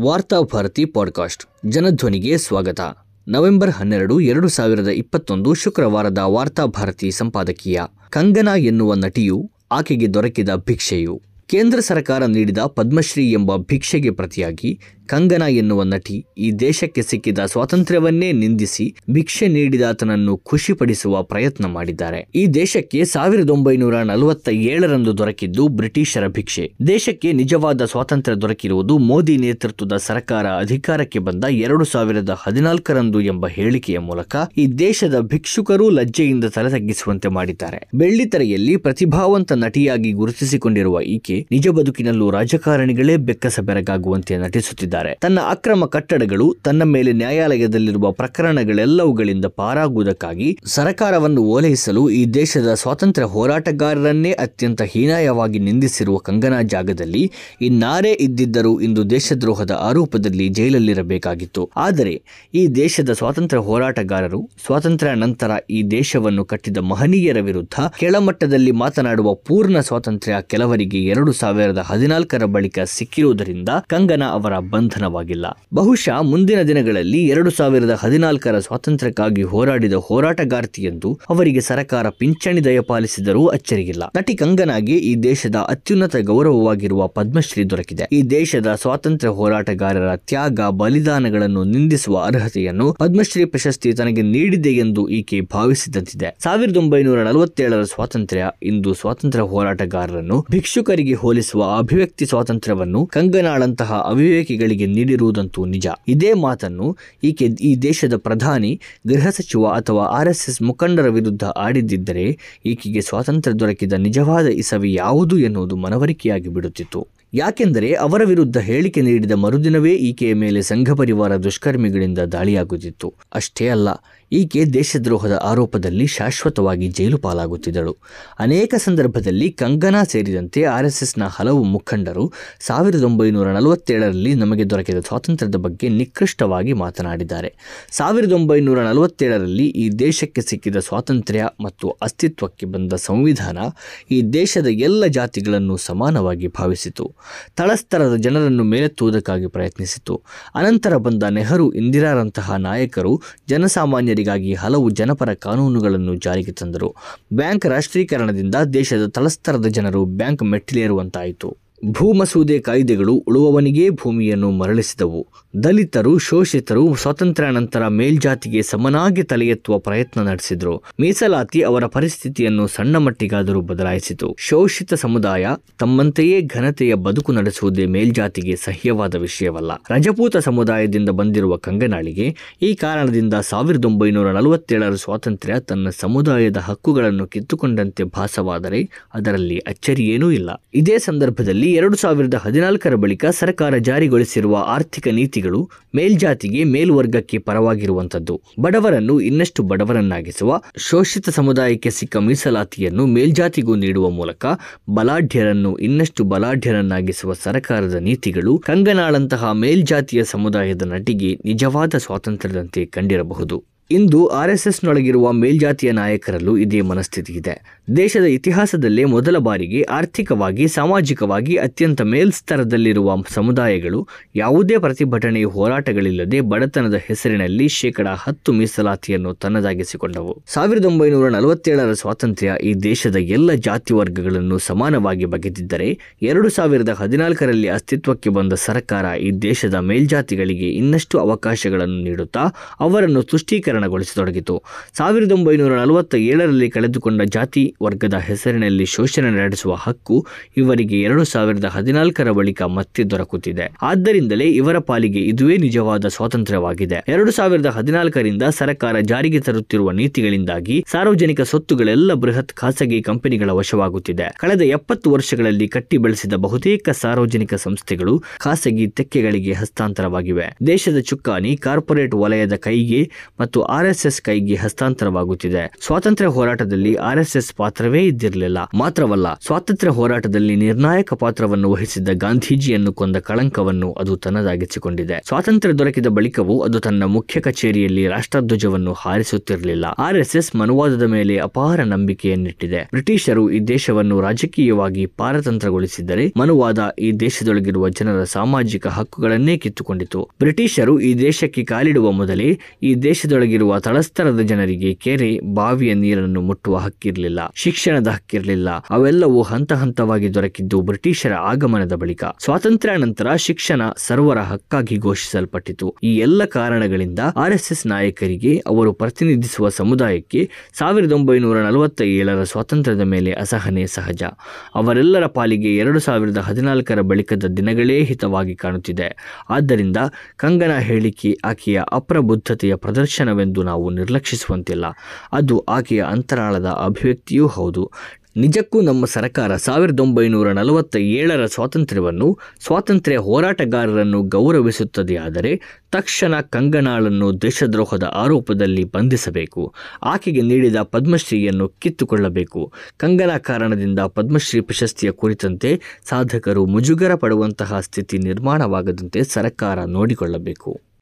Varthabharati podcast. ಜನಧ್ವನಿಗೆ ಸ್ವಾಗತ. November ಹನ್ನೆರಡು, ಎರಡು ಸಾವಿರದ ಇಪ್ಪತ್ತೊಂದು ಶುಕ್ರವಾರದ ವಾರ್ತಾಭಾರತಿ ಸಂಪಾದಕೀಯ. ಕಂಗನಾ ಎನ್ನುವ ನಟಿಯು ಆಕೆಗೆ ದೊರಕಿದ ಭಿಕ್ಷೆಯು. ಕೇಂದ್ರ ಸರ್ಕಾರ ನೀಡಿದ ಪದ್ಮಶ್ರೀ ಎಂಬ ಭಿಕ್ಷೆಗೆ ಪ್ರತಿಯಾಗಿ ಕಂಗನಾ ಎನ್ನುವ ನಟಿ ಈ ದೇಶಕ್ಕೆ ಸಿಕ್ಕಿದ ಸ್ವಾತಂತ್ರ್ಯವನ್ನೇ ನಿಂದಿಸಿ ಭಿಕ್ಷೆ ನೀಡಿದಾತನನ್ನು ಖುಷಿಪಡಿಸುವ ಪ್ರಯತ್ನ ಮಾಡಿದ್ದಾರೆ. ಈ ದೇಶಕ್ಕೆ ಸಾವಿರದ ಒಂಬೈನೂರ ನಲವತ್ತ ಏಳರಂದು ದೊರಕಿದ್ದು ಬ್ರಿಟಿಷರ ಭಿಕ್ಷೆ. ದೇಶಕ್ಕೆ ನಿಜವಾದ ಸ್ವಾತಂತ್ರ್ಯ ದೊರಕಿರುವುದು ಮೋದಿ ನೇತೃತ್ವದ ಸರ್ಕಾರ ಅಧಿಕಾರಕ್ಕೆ ಬಂದ ಎರಡು ಸಾವಿರದ ಹದಿನಾಲ್ಕರಂದು ಎಂಬ ಹೇಳಿಕೆಯ ಮೂಲಕ ಈ ದೇಶದ ಭಿಕ್ಷುಕರು ಲಜ್ಜೆಯಿಂದ ತಲೆ ತಗ್ಗಿಸುವಂತೆ ಮಾಡಿದ್ದಾರೆ ಬೆಳ್ಳಿತೆರೆಯಲ್ಲಿ ಪ್ರತಿಭಾವಂತ ನಟಿಯಾಗಿ ಗುರುತಿಸಿಕೊಂಡಿರುವ ಈಕೆ ನಿಜ ಬದುಕಿನಲ್ಲೂ ರಾಜಕಾರಣಿಗಳೇ ಬೆಕ್ಕಸ ಬೆರಗಾಗುವಂತೆ ನಟಿಸುತ್ತಿದ್ದಾರೆ ತನ್ನ ಅಕ್ರಮ ಕಟ್ಟಡಗಳು, ತನ್ನ ಮೇಲೆ ನ್ಯಾಯಾಲಯದಲ್ಲಿರುವ ಪ್ರಕರಣಗಳೆಲ್ಲವುಗಳಿಂದ ಪಾರಾಗುವುದಕ್ಕಾಗಿ ಸರಕಾರವನ್ನು ಓಲೈಸಲು ಈ ದೇಶದ ಸ್ವಾತಂತ್ರ್ಯ ಹೋರಾಟಗಾರರನ್ನೇ ಅತ್ಯಂತ ಹೀನಾಯವಾಗಿ ನಿಂದಿಸಿರುವ ಕಂಗನಾ ಜಾಗದಲ್ಲಿ ಇನ್ನಾರೇ ಇದ್ದಿದ್ದರೂ ಇಂದು ದೇಶದ್ರೋಹದ ಆರೋಪದಲ್ಲಿ ಜೈಲಲ್ಲಿರಬೇಕಾಗಿತ್ತು. ಆದರೆ ಈ ದೇಶದ ಸ್ವಾತಂತ್ರ್ಯ ಹೋರಾಟಗಾರರು, ಸ್ವಾತಂತ್ರ್ಯ ನಂತರ ಈ ದೇಶವನ್ನು ಕಟ್ಟಿದ ಮಹನೀಯರ ವಿರುದ್ಧ ಕೆಳಮಟ್ಟದಲ್ಲಿ ಮಾತನಾಡುವ ಪೂರ್ಣ ಸ್ವಾತಂತ್ರ್ಯ ಕೆಲವರಿಗೆ ಎರಡು ಸಾವಿರದ ಹದಿನಾಲ್ಕರ ಬಳಿಕ ಸಿಕ್ಕಿರುವುದರಿಂದ ಕಂಗನಾ ಅವರ ಬಂಧನವಾಗಿಲ್ಲ ಬಹುಶಃ ಮುಂದಿನ ದಿನಗಳಲ್ಲಿ ಎರಡು ಸಾವಿರದ ಹದಿನಾಲ್ಕರ ಸ್ವಾತಂತ್ರ್ಯಕ್ಕಾಗಿ ಹೋರಾಡಿದ ಹೋರಾಟಗಾರ್ತಿ ಎಂದು ಅವರಿಗೆ ಸರಕಾರ ಪಿಂಚಣಿ ದಯಪಾಲಿಸಿದರೂ ಅಚ್ಚರಿಯಿಲ್ಲ. ನಟಿ ಕಂಗನಾಗೆ ಈ ದೇಶದ ಅತ್ಯುನ್ನತ ಗೌರವವಾಗಿರುವ ಪದ್ಮಶ್ರೀ ದೊರಕಿದೆ. ಈ ದೇಶದ ಸ್ವಾತಂತ್ರ್ಯ ಹೋರಾಟಗಾರರ ತ್ಯಾಗ, ಬಲಿದಾನಗಳನ್ನು ನಿಂದಿಸುವ ಅರ್ಹತೆಯನ್ನು ಪದ್ಮಶ್ರೀ ಪ್ರಶಸ್ತಿ ತನಗೆ ನೀಡಿದೆ ಎಂದು ಈಕೆ ಭಾವಿಸಿದಂತಿದೆ. ಸಾವಿರದ ಒಂಬೈನೂರ ನಲವತ್ತೇಳರ ಸ್ವಾತಂತ್ರ್ಯ ಇಂದು ಸ್ವಾತಂತ್ರ್ಯ ಹೋರಾಟಗಾರರನ್ನು ಭಿಕ್ಷುಕರಿಗೆ ಹೋಲಿಸುವ ಅಭಿವ್ಯಕ್ತಿ ಸ್ವಾತಂತ್ರ್ಯವನ್ನು ಕಂಗನಾಳಂತಹ ಅವಿವೇಕಿಗಳಿಗೆ ನೀಡಿರುವುದಂತೂ ನಿಜ. ಇದೇ ಮಾತನ್ನು ಈಕೆ ಈ ದೇಶದ ಪ್ರಧಾನಿ, ಗೃಹ ಸಚಿವ ಅಥವಾ ಆರ್ಎಸ್ಎಸ್ ಮುಖಂಡರ ವಿರುದ್ಧ ಆಡಿದ್ದಿದ್ದರೆ ಈಕೆಗೆ ಸ್ವಾತಂತ್ರ್ಯ ದೊರಕಿದ ನಿಜವಾದ ಇಸವಿ ಯಾವುದು ಎನ್ನುವುದು ಮನವರಿಕೆಯಾಗಿ ಬಿಡುತ್ತಿತ್ತು. ಯಾಕೆಂದರೆ ಅವರ ವಿರುದ್ಧ ಹೇಳಿಕೆ ನೀಡಿದ ಮರುದಿನವೇ ಈಕೆಯ ಮೇಲೆ ಸಂಘ ಪರಿವಾರ ದುಷ್ಕರ್ಮಿಗಳಿಂದ ದಾಳಿಯಾಗುತ್ತಿತ್ತು. ಅಷ್ಟೇ ಅಲ್ಲ, ಈಕೆ ದೇಶದ್ರೋಹದ ಆರೋಪದಲ್ಲಿ ಶಾಶ್ವತವಾಗಿ ಜೈಲು ಪಾಲಾಗುತ್ತಿದ್ದಳು. ಅನೇಕ ಸಂದರ್ಭದಲ್ಲಿ ಕಂಗನಾ ಸೇರಿದಂತೆ ಆರ್ಎಸ್ಎಸ್ನ ಹಲವು ಮುಖಂಡರು ಸಾವಿರದ ಒಂಬೈನೂರ ನಲವತ್ತೇಳರಲ್ಲಿ ನಮಗೆ ದೊರಕಿದ ಸ್ವಾತಂತ್ರ್ಯದ ಬಗ್ಗೆ ನಿಕೃಷ್ಟವಾಗಿ ಮಾತನಾಡಿದ್ದಾರೆ. ಸಾವಿರದ ಒಂಬೈನೂರ ನಲವತ್ತೇಳರಲ್ಲಿ ಈ ದೇಶಕ್ಕೆ ಸಿಕ್ಕಿದ ಸ್ವಾತಂತ್ರ್ಯ ಮತ್ತು ಅಸ್ತಿತ್ವಕ್ಕೆ ಬಂದ ಸಂವಿಧಾನ ಈ ದೇಶದ ಎಲ್ಲ ಜಾತಿಗಳನ್ನು ಸಮಾನವಾಗಿ ಭಾವಿಸಿತು. ತಳಸ್ತರದ ಜನರನ್ನು ಮೇಲೆತ್ತುವುದಕ್ಕಾಗಿ ಪ್ರಯತ್ನಿಸಿತು. ಅನಂತರ ಬಂದ ನೆಹರು ಇಂದಿರಾರಂತಹ ನಾಯಕರು ಜನಸಾಮಾನ್ಯರಿಗಾಗಿ ಹಲವು ಜನಪರ ಕಾನೂನುಗಳನ್ನು ಜಾರಿಗೆ ತಂದರು. ಬ್ಯಾಂಕ್ ರಾಷ್ಟ್ರೀಕರಣದಿಂದ ದೇಶದ ತಳಸ್ತರದ ಜನರು ಬ್ಯಾಂಕ್ ಮೆಟ್ಟಿಲೇರುವಂತಾಯಿತು. ಭೂ ಮಸೂದೆ ಕಾಯ್ದೆಗಳು ಉಳುವವನಿಗೇ ಭೂಮಿಯನ್ನು ಮರಳಿಸಿದವು. ದಲಿತರು, ಶೋಷಿತರು ಸ್ವಾತಂತ್ರ್ಯ ನಂತರ ಮೇಲ್ಜಾತಿಗೆ ಸಮನಾಗಿ ತಲೆ ಎತ್ತುವ ಪ್ರಯತ್ನ ನಡೆಸಿದರು. ಮೀಸಲಾತಿ ಅವರ ಪರಿಸ್ಥಿತಿಯನ್ನು ಸಣ್ಣ ಮಟ್ಟಿಗಾದರೂ ಬದಲಾಯಿಸಿತು. ಶೋಷಿತ ಸಮುದಾಯ ತಮ್ಮಂತೆಯೇ ಘನತೆಯ ಬದುಕು ನಡೆಸುವುದೇ ಮೇಲ್ಜಾತಿಗೆ ಸಹ್ಯವಾದ ವಿಷಯವಲ್ಲ. ರಜಪೂತ ಸಮುದಾಯದಿಂದ ಬಂದಿರುವ ಕಂಗನಾಳಿಗೆ ಈ ಕಾರಣದಿಂದ ಸಾವಿರದ ಒಂಬೈನೂರ ನಲವತ್ತೇಳರ ಸ್ವಾತಂತ್ರ್ಯ ತನ್ನ ಸಮುದಾಯದ ಹಕ್ಕುಗಳನ್ನು ಕಿತ್ತುಕೊಂಡಂತೆ ಭಾಸವಾದರೆ ಅದರಲ್ಲಿ ಅಚ್ಚರಿಯೇನೂ ಇಲ್ಲ. ಇದೇ ಸಂದರ್ಭದಲ್ಲಿ ಎರಡು ಸಾವಿರದ ಹದಿನಾಲ್ಕರ ಬಳಿಕ ಸರ್ಕಾರ ಜಾರಿಗೊಳಿಸಿರುವ ಆರ್ಥಿಕ ನೀತಿಗಳು ಮೇಲ್ಜಾತಿಗೆ ಮೇಲ್ವರ್ಗಕ್ಕೆ ಪರವಾಗಿರುವಂಥದ್ದು. ಬಡವರನ್ನು ಇನ್ನಷ್ಟು ಬಡವರನ್ನಾಗಿಸುವ, ಶೋಷಿತ ಸಮುದಾಯಕ್ಕೆ ಸಿಕ್ಕ ಮೀಸಲಾತಿಯನ್ನು ಮೇಲ್ಜಾತಿಗೂ ನೀಡುವ ಮೂಲಕ ಬಲಾಢ್ಯರನ್ನು ಇನ್ನಷ್ಟು ಬಲಾಢ್ಯರನ್ನಾಗಿಸುವ ಸರ್ಕಾರದ ನೀತಿಗಳು ಕಂಗನಾಳಂತಹ ಮೇಲ್ಜಾತಿಯ ಸಮುದಾಯದ ನಟಿಗೆ ನಿಜವಾದ ಸ್ವಾತಂತ್ರ್ಯದಂತೆ ಕಂಡಿರಬಹುದು. ಇಂದು ಆರ್ಎಸ್ಎಸ್ನೊಳಗಿರುವ ಮೇಲ್ಜಾತಿಯ ನಾಯಕರಲ್ಲೂ ಇದೇ ಮನಸ್ಥಿತಿ ಇದೆ. ದೇಶದ ಇತಿಹಾಸದಲ್ಲೇ ಮೊದಲ ಬಾರಿಗೆ ಆರ್ಥಿಕವಾಗಿ, ಸಾಮಾಜಿಕವಾಗಿ ಅತ್ಯಂತ ಮೇಲ್ಸ್ತರದಲ್ಲಿರುವ ಸಮುದಾಯಗಳು ಯಾವುದೇ ಪ್ರತಿಭಟನೆ, ಹೋರಾಟಗಳಿಲ್ಲದೆ ಬಡತನದ ಹೆಸರಿನಲ್ಲಿ ಶೇಕಡಾ ಹತ್ತು ಮೀಸಲಾತಿಯನ್ನು ತನ್ನದಾಗಿಸಿಕೊಂಡವು. ಸಾವಿರದ ಒಂಬೈನೂರ ನಲವತ್ತೇಳರ ಸ್ವಾತಂತ್ರ್ಯ ಈ ದೇಶದ ಎಲ್ಲ ಜಾತಿ ವರ್ಗಗಳನ್ನು ಸಮಾನವಾಗಿ ಬಗೆದಿದ್ದರೆ, ಎರಡು ಸಾವಿರದ ಹದಿನಾಲ್ಕರಲ್ಲಿ ಅಸ್ತಿತ್ವಕ್ಕೆ ಬಂದ ಸರ್ಕಾರ ಈ ದೇಶದ ಮೇಲ್ಜಾತಿಗಳಿಗೆ ಇನ್ನಷ್ಟು ಅವಕಾಶಗಳನ್ನು ನೀಡುತ್ತಾ, ಅವರನ್ನು ತುಷ್ಟೀಕರಣಗೊಳಿಸತೊಡಗಿತು ಸಾವಿರದ ಒಂಬೈನೂರ ನಲವತ್ತ ಏಳರಲ್ಲಿ ಕಳೆದುಕೊಂಡ ಜಾತಿ ವರ್ಗದ ಹೆಸರಿನಲ್ಲಿ ಶೋಷಣೆ ನಡೆಸುವ ಹಕ್ಕು ಇವರಿಗೆ ಎರಡು ಸಾವಿರದ ಹದಿನಾಲ್ಕರ ಬಳಿಕ ಮತ್ತೆ ದೊರಕುತ್ತಿದೆ. ಆದ್ದರಿಂದಲೇ ಇವರ ಪಾಲಿಗೆ ಇದುವೇ ನಿಜವಾದ ಸ್ವಾತಂತ್ರ್ಯವಾಗಿದೆ. ಎರಡು ಸಾವಿರದ ಹದಿನಾಲ್ಕರಿಂದ ಸರ್ಕಾರ ಜಾರಿಗೆ ತರುತ್ತಿರುವ ನೀತಿಗಳಿಂದಾಗಿ ಸಾರ್ವಜನಿಕ ಸ್ವತ್ತುಗಳೆಲ್ಲ ಬೃಹತ್ ಖಾಸಗಿ ಕಂಪನಿಗಳ ವಶವಾಗುತ್ತಿದೆ. ಕಳೆದ ಎಪ್ಪತ್ತು ವರ್ಷಗಳಲ್ಲಿ ಕಟ್ಟಿ ಬೆಳೆಸಿದ ಬಹುತೇಕ ಸಾರ್ವಜನಿಕ ಸಂಸ್ಥೆಗಳು ಖಾಸಗಿ ತೆಕ್ಕೆಗಳಿಗೆ ಹಸ್ತಾಂತರವಾಗಿವೆ. ದೇಶದ ಚುಕ್ಕಾಣಿ ಕಾರ್ಪೊರೇಟ್ ವಲಯದ ಕೈಗೆ ಮತ್ತು ಆರ್ಎಸ್ಎಸ್ ಕೈಗೆ ಹಸ್ತಾಂತರವಾಗುತ್ತಿದೆ. ಸ್ವಾತಂತ್ರ್ಯ ಹೋರಾಟದಲ್ಲಿ ಆರ್ಎಸ್ಎಸ್ ಪಾತ್ರವೇ ಇದ್ದಿರಲಿಲ್ಲ. ಮಾತ್ರವಲ್ಲ, ಸ್ವಾತಂತ್ರ್ಯ ಹೋರಾಟದಲ್ಲಿ ನಿರ್ಣಾಯಕ ಪಾತ್ರವನ್ನು ವಹಿಸಿದ್ದ ಗಾಂಧೀಜಿಯನ್ನು ಕೊಂದ ಕಳಂಕವನ್ನು ಅದು ತನ್ನದಾಗಿಸಿಕೊಂಡಿದೆ. ಸ್ವಾತಂತ್ರ್ಯ ದೊರಕಿದ ಬಳಿಕವೂ ಅದು ತನ್ನ ಮುಖ್ಯ ಕಚೇರಿಯಲ್ಲಿ ರಾಷ್ಟ್ರಧ್ವಜವನ್ನು ಹಾರಿಸುತ್ತಿರಲಿಲ್ಲ. ಆರ್ಎಸ್ಎಸ್ ಮನುವಾದದ ಮೇಲೆ ಅಪಾರ ನಂಬಿಕೆಯನ್ನಿಟ್ಟಿದೆ. ಬ್ರಿಟಿಷರು ಈ ದೇಶವನ್ನು ರಾಜಕೀಯವಾಗಿ ಪಾರತಂತ್ರಗೊಳಿಸಿದ್ದರೆ ಮನುವಾದ ಈ ದೇಶದೊಳಗಿರುವ ಜನರ ಸಾಮಾಜಿಕ ಹಕ್ಕುಗಳನ್ನೇ ಕಿತ್ತುಕೊಂಡಿತು. ಬ್ರಿಟಿಷರು ಈ ದೇಶಕ್ಕೆ ಕಾಲಿಡುವ ಮೊದಲೇ ಈ ದೇಶದೊಳಗಿರುವ ತಳಸ್ತರದ ಜನರಿಗೆ ಕೆರೆ, ಬಾವಿಯ ನೀರನ್ನು ಮುಟ್ಟುವ ಹಕ್ಕಿರಲಿಲ್ಲ, ಶಿಕ್ಷಣದ ಹಕ್ಕಿರಲಿಲ್ಲ. ಅವೆಲ್ಲವೂ ಹಂತ ಹಂತವಾಗಿ ದೊರಕಿದ್ದು ಬ್ರಿಟಿಷರ ಆಗಮನದ ಬಳಿಕ. ಸ್ವಾತಂತ್ರ್ಯ ನಂತರ ಶಿಕ್ಷಣ ಸರ್ವರ ಹಕ್ಕಾಗಿ ಘೋಷಿಸಲ್ಪಟ್ಟಿತು. ಈ ಎಲ್ಲ ಕಾರಣಗಳಿಂದ ಆರ್ಎಸ್ಎಸ್ ನಾಯಕರಿಗೆ, ಅವರು ಪ್ರತಿನಿಧಿಸುವ ಸಮುದಾಯಕ್ಕೆ ಸಾವಿರದ ಒಂಬೈನೂರ ನಲವತ್ತ ಏಳರ ಸ್ವಾತಂತ್ರ್ಯದ ಮೇಲೆ ಅಸಹನೆ ಸಹಜ. ಅವರೆಲ್ಲರ ಪಾಲಿಗೆ ಎರಡು ಸಾವಿರದ ಹದಿನಾಲ್ಕರ ಬಳಿಕದ ದಿನಗಳೇ ಹಿತವಾಗಿ ಕಾಣುತ್ತಿದೆ. ಆದ್ದರಿಂದ ಕಂಗನ ಹೇಳಿಕೆ ಆಕೆಯ ಅಪ್ರಬುದ್ಧತೆಯ ಪ್ರದರ್ಶನವೆಂದು ನಾವು ನಿರ್ಲಕ್ಷಿಸುವಂತಿಲ್ಲ. ಅದು ಆಕೆಯ ಅಂತರಾಳದ ಅಭಿವ್ಯಕ್ತಿಯೂ ಹೌದು. ನಿಜಕ್ಕೂ ನಮ್ಮ ಸರ್ಕಾರ ಸಾವಿರದ ಒಂಬೈನೂರ ನಲವತ್ತ ಏಳರ ಸ್ವಾತಂತ್ರ್ಯವನ್ನು, ಸ್ವಾತಂತ್ರ್ಯ ಹೋರಾಟಗಾರರನ್ನು ಗೌರವಿಸುತ್ತದೆಯಾದರೆ ತಕ್ಷಣ ಕಂಗನಾಳನ್ನು ದೇಶದ್ರೋಹದ ಆರೋಪದಲ್ಲಿ ಬಂಧಿಸಬೇಕು. ಆಕೆಗೆ ನೀಡಿದ ಪದ್ಮಶ್ರೀಯನ್ನು ಕಿತ್ತುಕೊಳ್ಳಬೇಕು. ಕಂಗನ ಕಾರಣದಿಂದ ಪದ್ಮಶ್ರೀ ಪ್ರಶಸ್ತಿಯ ಕುರಿತಂತೆ ಸಾಧಕರು ಮುಜುಗರ ಪಡುವಂತಹ ಸ್ಥಿತಿ ನಿರ್ಮಾಣವಾಗದಂತೆ ಸರ್ಕಾರ ನೋಡಿಕೊಳ್ಳಬೇಕು.